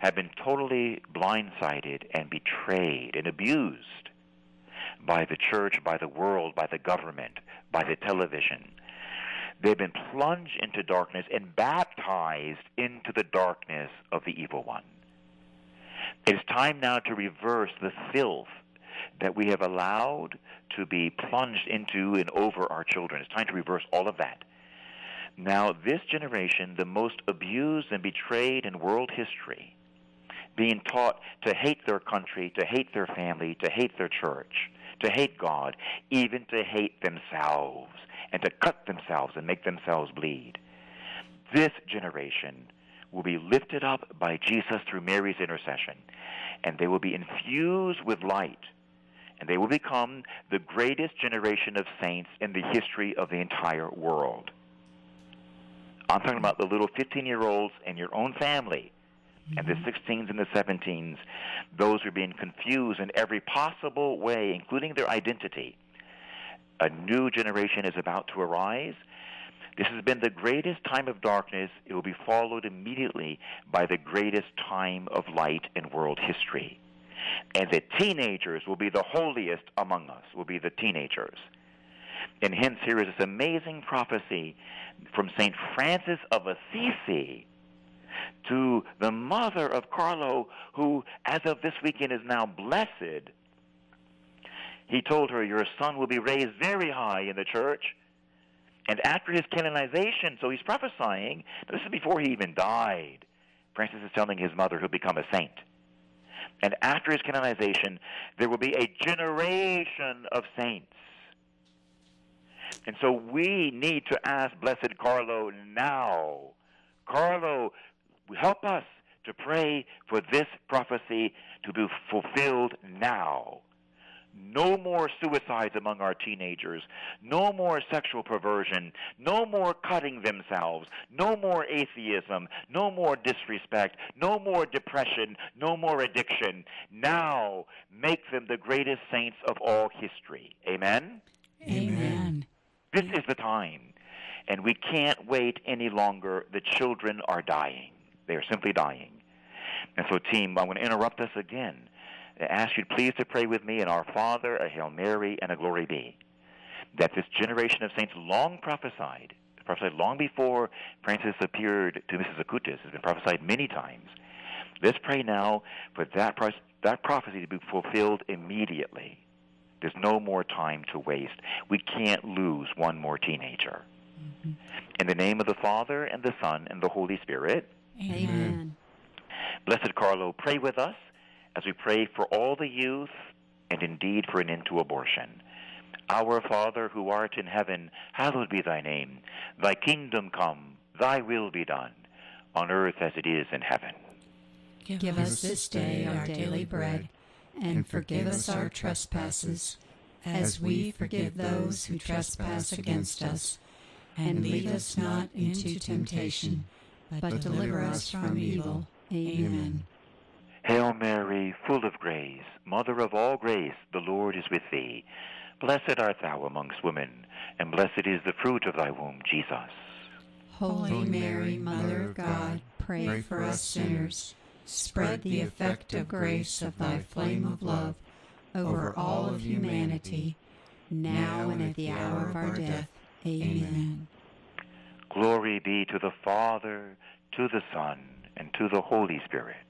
have been totally blindsided and betrayed and abused by the church, by the world, by the government, by the television. They've been plunged into darkness and baptized into the darkness of the evil one. It is time now to reverse the filth that we have allowed to be plunged into and over our children. It's time to reverse all of that. Now, this generation, the most abused and betrayed in world history, being taught to hate their country, to hate their family, to hate their church, to hate God, even to hate themselves, and to cut themselves and make themselves bleed. This generation will be lifted up by Jesus through Mary's intercession, and they will be infused with light, and they will become the greatest generation of saints in the history of the entire world. I'm talking about the little 15 year olds in your own family and the mm-hmm. 16s and the 17s, those who are being confused in every possible way, including their identity. A new generation is about to arise. This has been the greatest time of darkness. It will be followed immediately by the greatest time of light in world history. And the teenagers will be the holiest among us, will be the teenagers. And hence, here is this amazing prophecy from St. Francis of Assisi to the mother of Carlo, who, as of this weekend, is now blessed. He told her, Your son will be raised very high in the church. And after his canonization, so he's prophesying, this is before he even died. Francis is telling his mother he'll become a saint. And after his canonization, there will be a generation of saints. And so we need to ask Blessed Carlo now. Carlo, help us to pray for this prophecy to be fulfilled now. No more suicides among our teenagers. No more sexual perversion. No more cutting themselves. No more atheism. No more disrespect. No more depression. No more addiction. Now make them the greatest saints of all history. Amen? Amen. This is the time. And we can't wait any longer. The children are dying. They are simply dying. And so, team, I'm going to interrupt us again ask you to please to pray with me in Our Father, a Hail Mary, and a Glory Be. That this generation of saints long prophesied, prophesied long before Francis appeared to Mrs. Acutis, has been prophesied many times. Let's pray now for that, that prophecy to be fulfilled immediately. There's no more time to waste. We can't lose one more teenager. Mm-hmm. In the name of the Father, and the Son, and the Holy Spirit. Amen. Blessed Carlo, pray with us as we pray for all the youth and indeed for an end to abortion. Our Father who art in heaven, hallowed be thy name. Thy kingdom come, thy will be done, on earth as it is in heaven. Give, Give us this day our daily bread, and forgive us our trespasses, as we forgive those who trespass against us. And lead us not into temptation, but deliver us from evil. Amen. Hail Mary, full of grace, Mother of all grace, the Lord is with thee. Blessed art thou amongst women, and blessed is the fruit of thy womb, Jesus. Holy Mary, Mother of God, pray for us sinners. Spread the effect of grace of thy flame of love over all of humanity, now and at the hour of our death. Amen. Glory be to the Father, to the Son, and to the Holy Spirit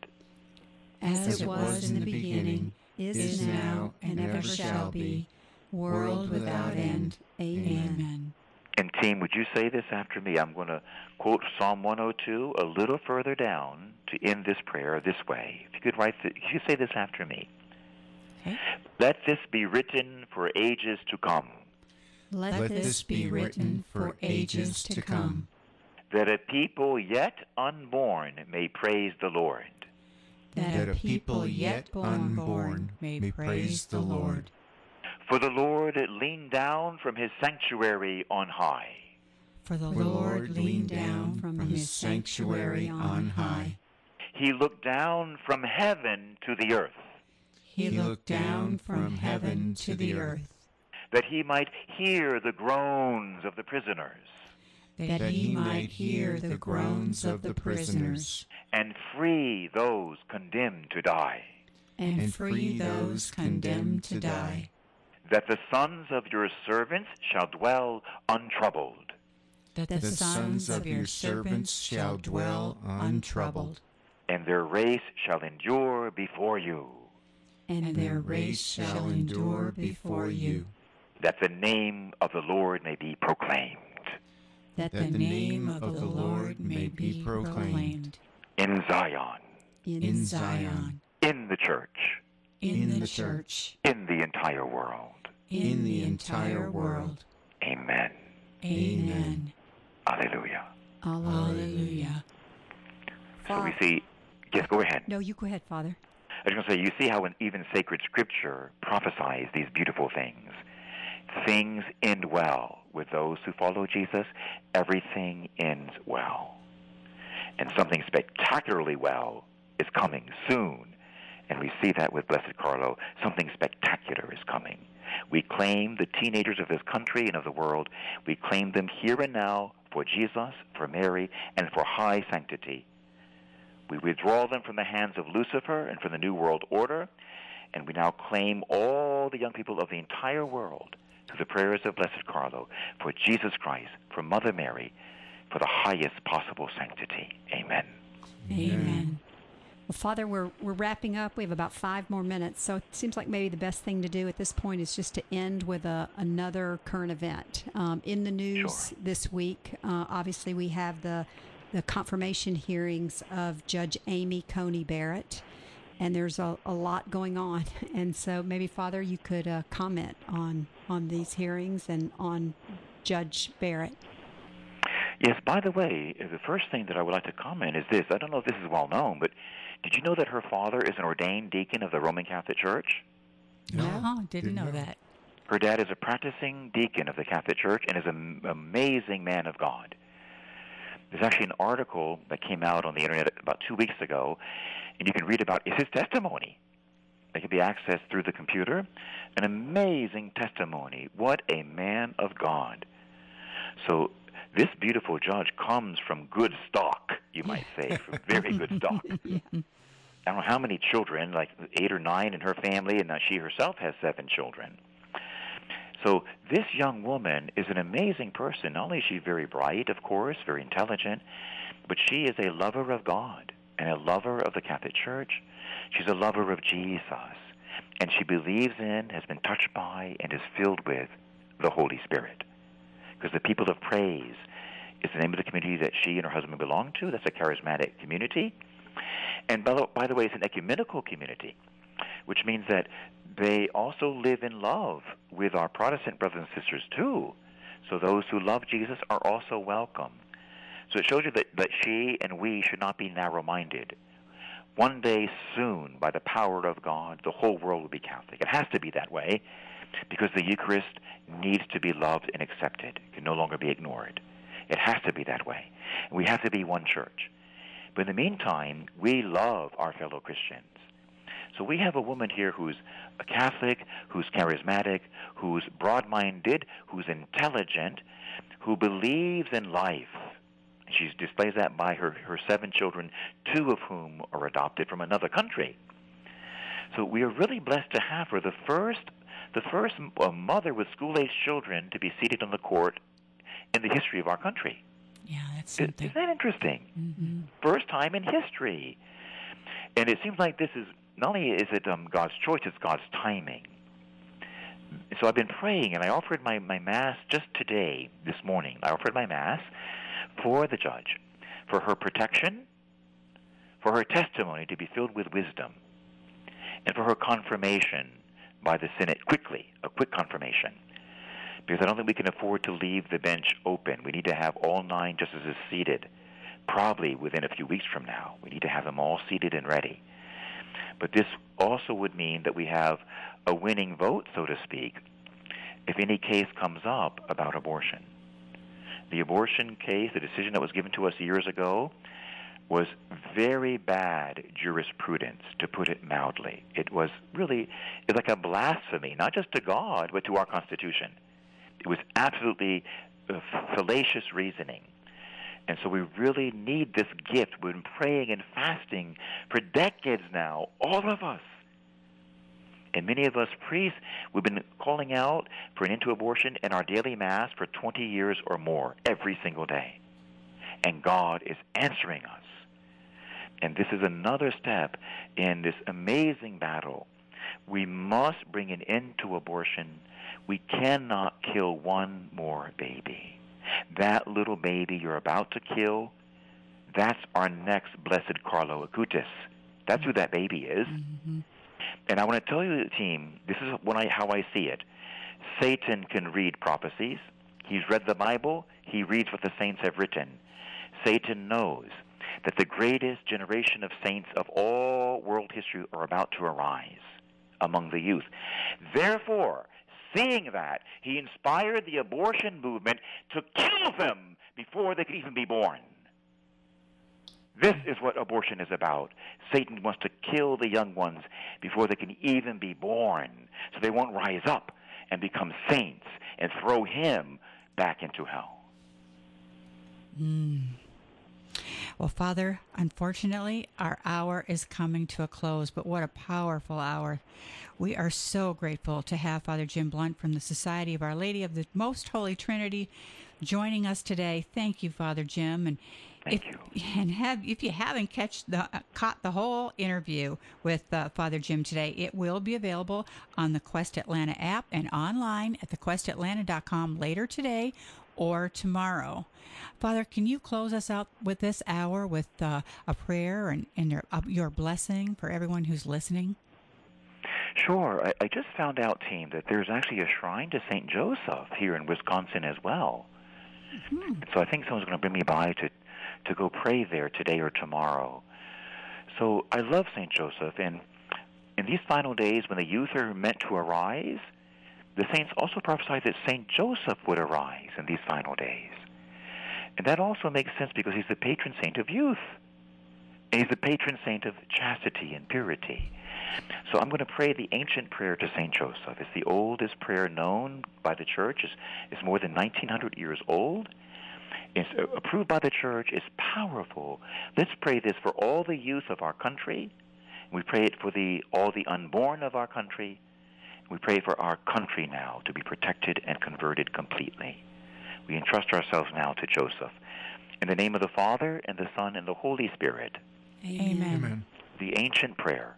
as it was in the beginning, is now, and ever shall be, world without end. Amen. And team, would you say this after me? I'm going to quote Psalm 102 a little further down to end this prayer this way. If you could write, this, you say this after me. Okay. Let this be written for ages to come. Let, Let this be written for ages to come. That a people yet unborn may praise the Lord that a people yet unborn may praise the Lord. For the Lord leaned down from his sanctuary on high. For the Lord leaned down from his sanctuary on high. He looked down from heaven to the earth. He looked down from heaven to the earth. That he might hear the groans of the prisoners that he might hear the groans of the prisoners, and free those condemned to die. And free those condemned to die. That the sons of your servants shall dwell untroubled. That the sons of your servants shall dwell untroubled. And their race shall endure before you. And their race shall endure before you. That the name of the Lord may be proclaimed that, that the name of the Lord may be proclaimed in Zion, in Zion, in the church, in the church, in the entire world, in the entire world. Amen. Amen. Alleluia. Alleluia. So we see. Yes, go ahead. No, you go ahead, Father. I was going to say, you see how even sacred scripture prophesies these beautiful things. Things end well with those who follow Jesus, everything ends well. And something spectacularly well is coming soon. And we see that with Blessed Carlo. Something spectacular is coming. We claim the teenagers of this country and of the world. We claim them here and now for Jesus, for Mary, and for high sanctity. We withdraw them from the hands of Lucifer and from the New World Order, and we now claim all the young people of the entire world through the prayers of Blessed Carlo, for Jesus Christ, for Mother Mary, for the highest possible sanctity. Amen. Amen. Well, Father, we're, we're wrapping up. We have about five more minutes. So it seems like maybe the best thing to do at this point is just to end with a, another current event. Um, in the news Sure. this week, uh, obviously, we have the, the confirmation hearings of Judge Amy Coney Barrett. And there's a, a lot going on. [LAUGHS] And so maybe, Father, you could uh, comment on, on these hearings and on Judge Barrett. Yes, by the way, the first thing that I would like to comment is this. I don't know if this is well known, but did you know that her father is an ordained deacon of the Roman Catholic Church? No, didn't, know, that. Her dad is a practicing deacon of the Catholic Church and is an amazing man of God. There's actually an article that came out on the internet about two weeks ago, and you can read about it's his testimony. It can be accessed through the computer. An amazing testimony. What a man of God. So this beautiful judge comes from good stock, you might say, from very good [LAUGHS] stock. yeah. I don't know how many children, like eight or nine in her family, and now she herself has seven children. So this young woman is an amazing person. Not only is she very bright, of course, very intelligent, but she is a lover of God and a lover of the Catholic Church. She's a lover of Jesus. And she believes in, has been touched by, and is filled with the Holy Spirit. Because the people of praise is the name of the community that she and her husband belong to. That's a charismatic community. And by the, way, it's an ecumenical community, which means that they also live in love with our Protestant brothers and sisters too. So those who love Jesus are also welcome. So it shows you that, that she and we should not be narrow minded. One day soon, by the power of God, the whole world will be Catholic. It has to be that way because the Eucharist needs to be loved and accepted. It can no longer be ignored. It has to be that way. We have to be one church. But in the meantime, we love our fellow Christians. So we have a woman here who's a Catholic, who's charismatic, who's broad minded, who's intelligent, who believes in life. She displays that by her, her seven children, two of whom are adopted from another country. So we are really blessed to have her, the first, the first uh, mother with school-aged children to be seated on the court in the history of our country. Yeah, that's Is- something. Isn't that interesting? hmm First time in history. And it seems like this is not only is it um, God's choice, it's God's timing. So I've been praying, and I offered my, my Mass just today, this morning. I offered my Mass for the judge, for her protection, for her testimony to be filled with wisdom, and for her confirmation by the Senate quickly, a quick confirmation. Because I don't think we can afford to leave the bench open. We need to have all nine justices seated probably within a few weeks from now. We need to have them all seated and ready. But this also would mean that we have a winning vote, so to speak, if any case comes up about abortion. The abortion case, the decision that was given to us years ago, was very bad jurisprudence, to put it mildly. It was really like a blasphemy, not just to God, but to our Constitution. It was absolutely uh, fallacious reasoning. And so we really need this gift. We've been praying and fasting for decades now, all of us. And many of us priests, we've been calling out for an end to abortion in our daily Mass for 20 years or more, every single day. And God is answering us. And this is another step in this amazing battle. We must bring an end to abortion. We cannot kill one more baby. That little baby you're about to kill, that's our next blessed Carlo Acutis. That's who that baby is. hmm And I want to tell you, team, this is what I, how I see it. Satan can read prophecies. He's read the Bible. He reads what the saints have written. Satan knows that the greatest generation of saints of all world history are about to arise among the youth. Therefore, seeing that, he inspired the abortion movement to kill them before they could even be born. This is what abortion is about. Satan wants to kill the young ones before they can even be born, so they won't rise up and become saints and throw him back into hell. Mm. Well, Father, unfortunately, our hour is coming to a close, but what a powerful hour. We are so grateful to have Father Jim Blount from the Society of Our Lady of the Most Holy Trinity joining us today. Thank you, Father Jim. And Thank if, you. And have if you haven't catch the uh, caught the whole interview with uh, Father Jim today, it will be available on the Quest Atlanta app and online at thequestatlanta.com later today or tomorrow. Father, can you close us out with this hour with uh, a prayer and, and your, uh, your blessing for everyone who's listening? Sure. I, I just found out, team, that there's actually a shrine to St. Joseph here in Wisconsin as well. Mm-hmm. So I think someone's going to bring me by to, to go pray there today or tomorrow. So I love St. Joseph, and in these final days when the youth are meant to arise, the saints also prophesied that St. Joseph would arise in these final days. And that also makes sense because he's the patron saint of youth. And he's the patron saint of chastity and purity. So I'm going to pray the ancient prayer to St. Joseph. It's the oldest prayer known by the church. It's, it's more than 1900 years old. It's uh, approved by the church. is powerful. Let's pray this for all the youth of our country. We pray it for the, all the unborn of our country. We pray for our country now to be protected and converted completely. We entrust ourselves now to Joseph. In the name of the Father, and the Son, and the Holy Spirit. Amen. Amen. The ancient prayer.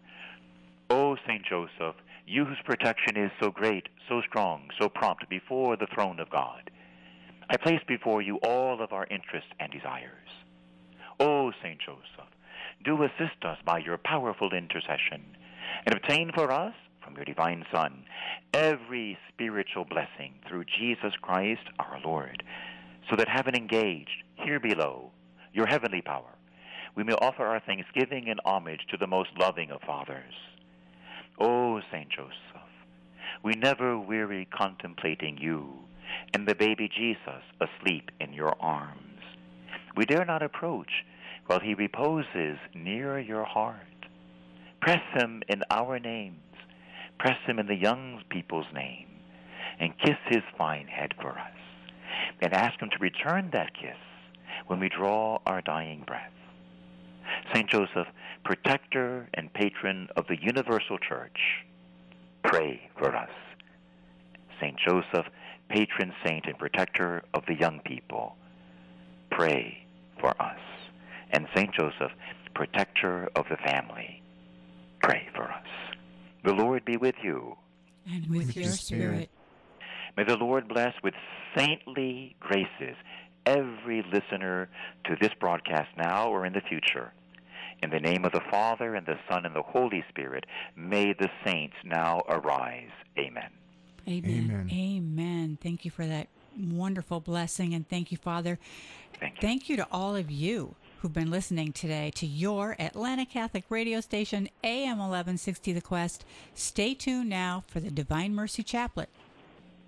O Saint Joseph, you whose protection is so great, so strong, so prompt before the throne of God, I place before you all of our interests and desires. O Saint Joseph, do assist us by your powerful intercession, and obtain for us, from your divine Son, every spiritual blessing through Jesus Christ our Lord, so that having engaged here below your heavenly power, we may offer our thanksgiving and homage to the most loving of fathers. O Saint Joseph, we never weary contemplating you and the baby Jesus asleep in your arms. We dare not approach while he reposes near your heart. Press him in our names, press him in the young people's name, and kiss his fine head for us, and ask him to return that kiss when we draw our dying breath. Saint Joseph, protector and patron of the universal church, pray for us. Saint Joseph, patron saint and protector of the young people, pray for us. And Saint Joseph, protector of the family, pray for us. The Lord be with you. And with, with your spirit. spirit. May the Lord bless with saintly graces every listener to this broadcast now or in the future. In the name of the Father, and the Son, and the Holy Spirit, may the saints now arise. Amen. Amen. Amen. Amen. Thank you for that wonderful blessing, and thank you, Father. Thank you. Thank you to all of you who've been listening today to your Atlanta Catholic radio station, AM 1160 The Quest. Stay tuned now for the Divine Mercy Chaplet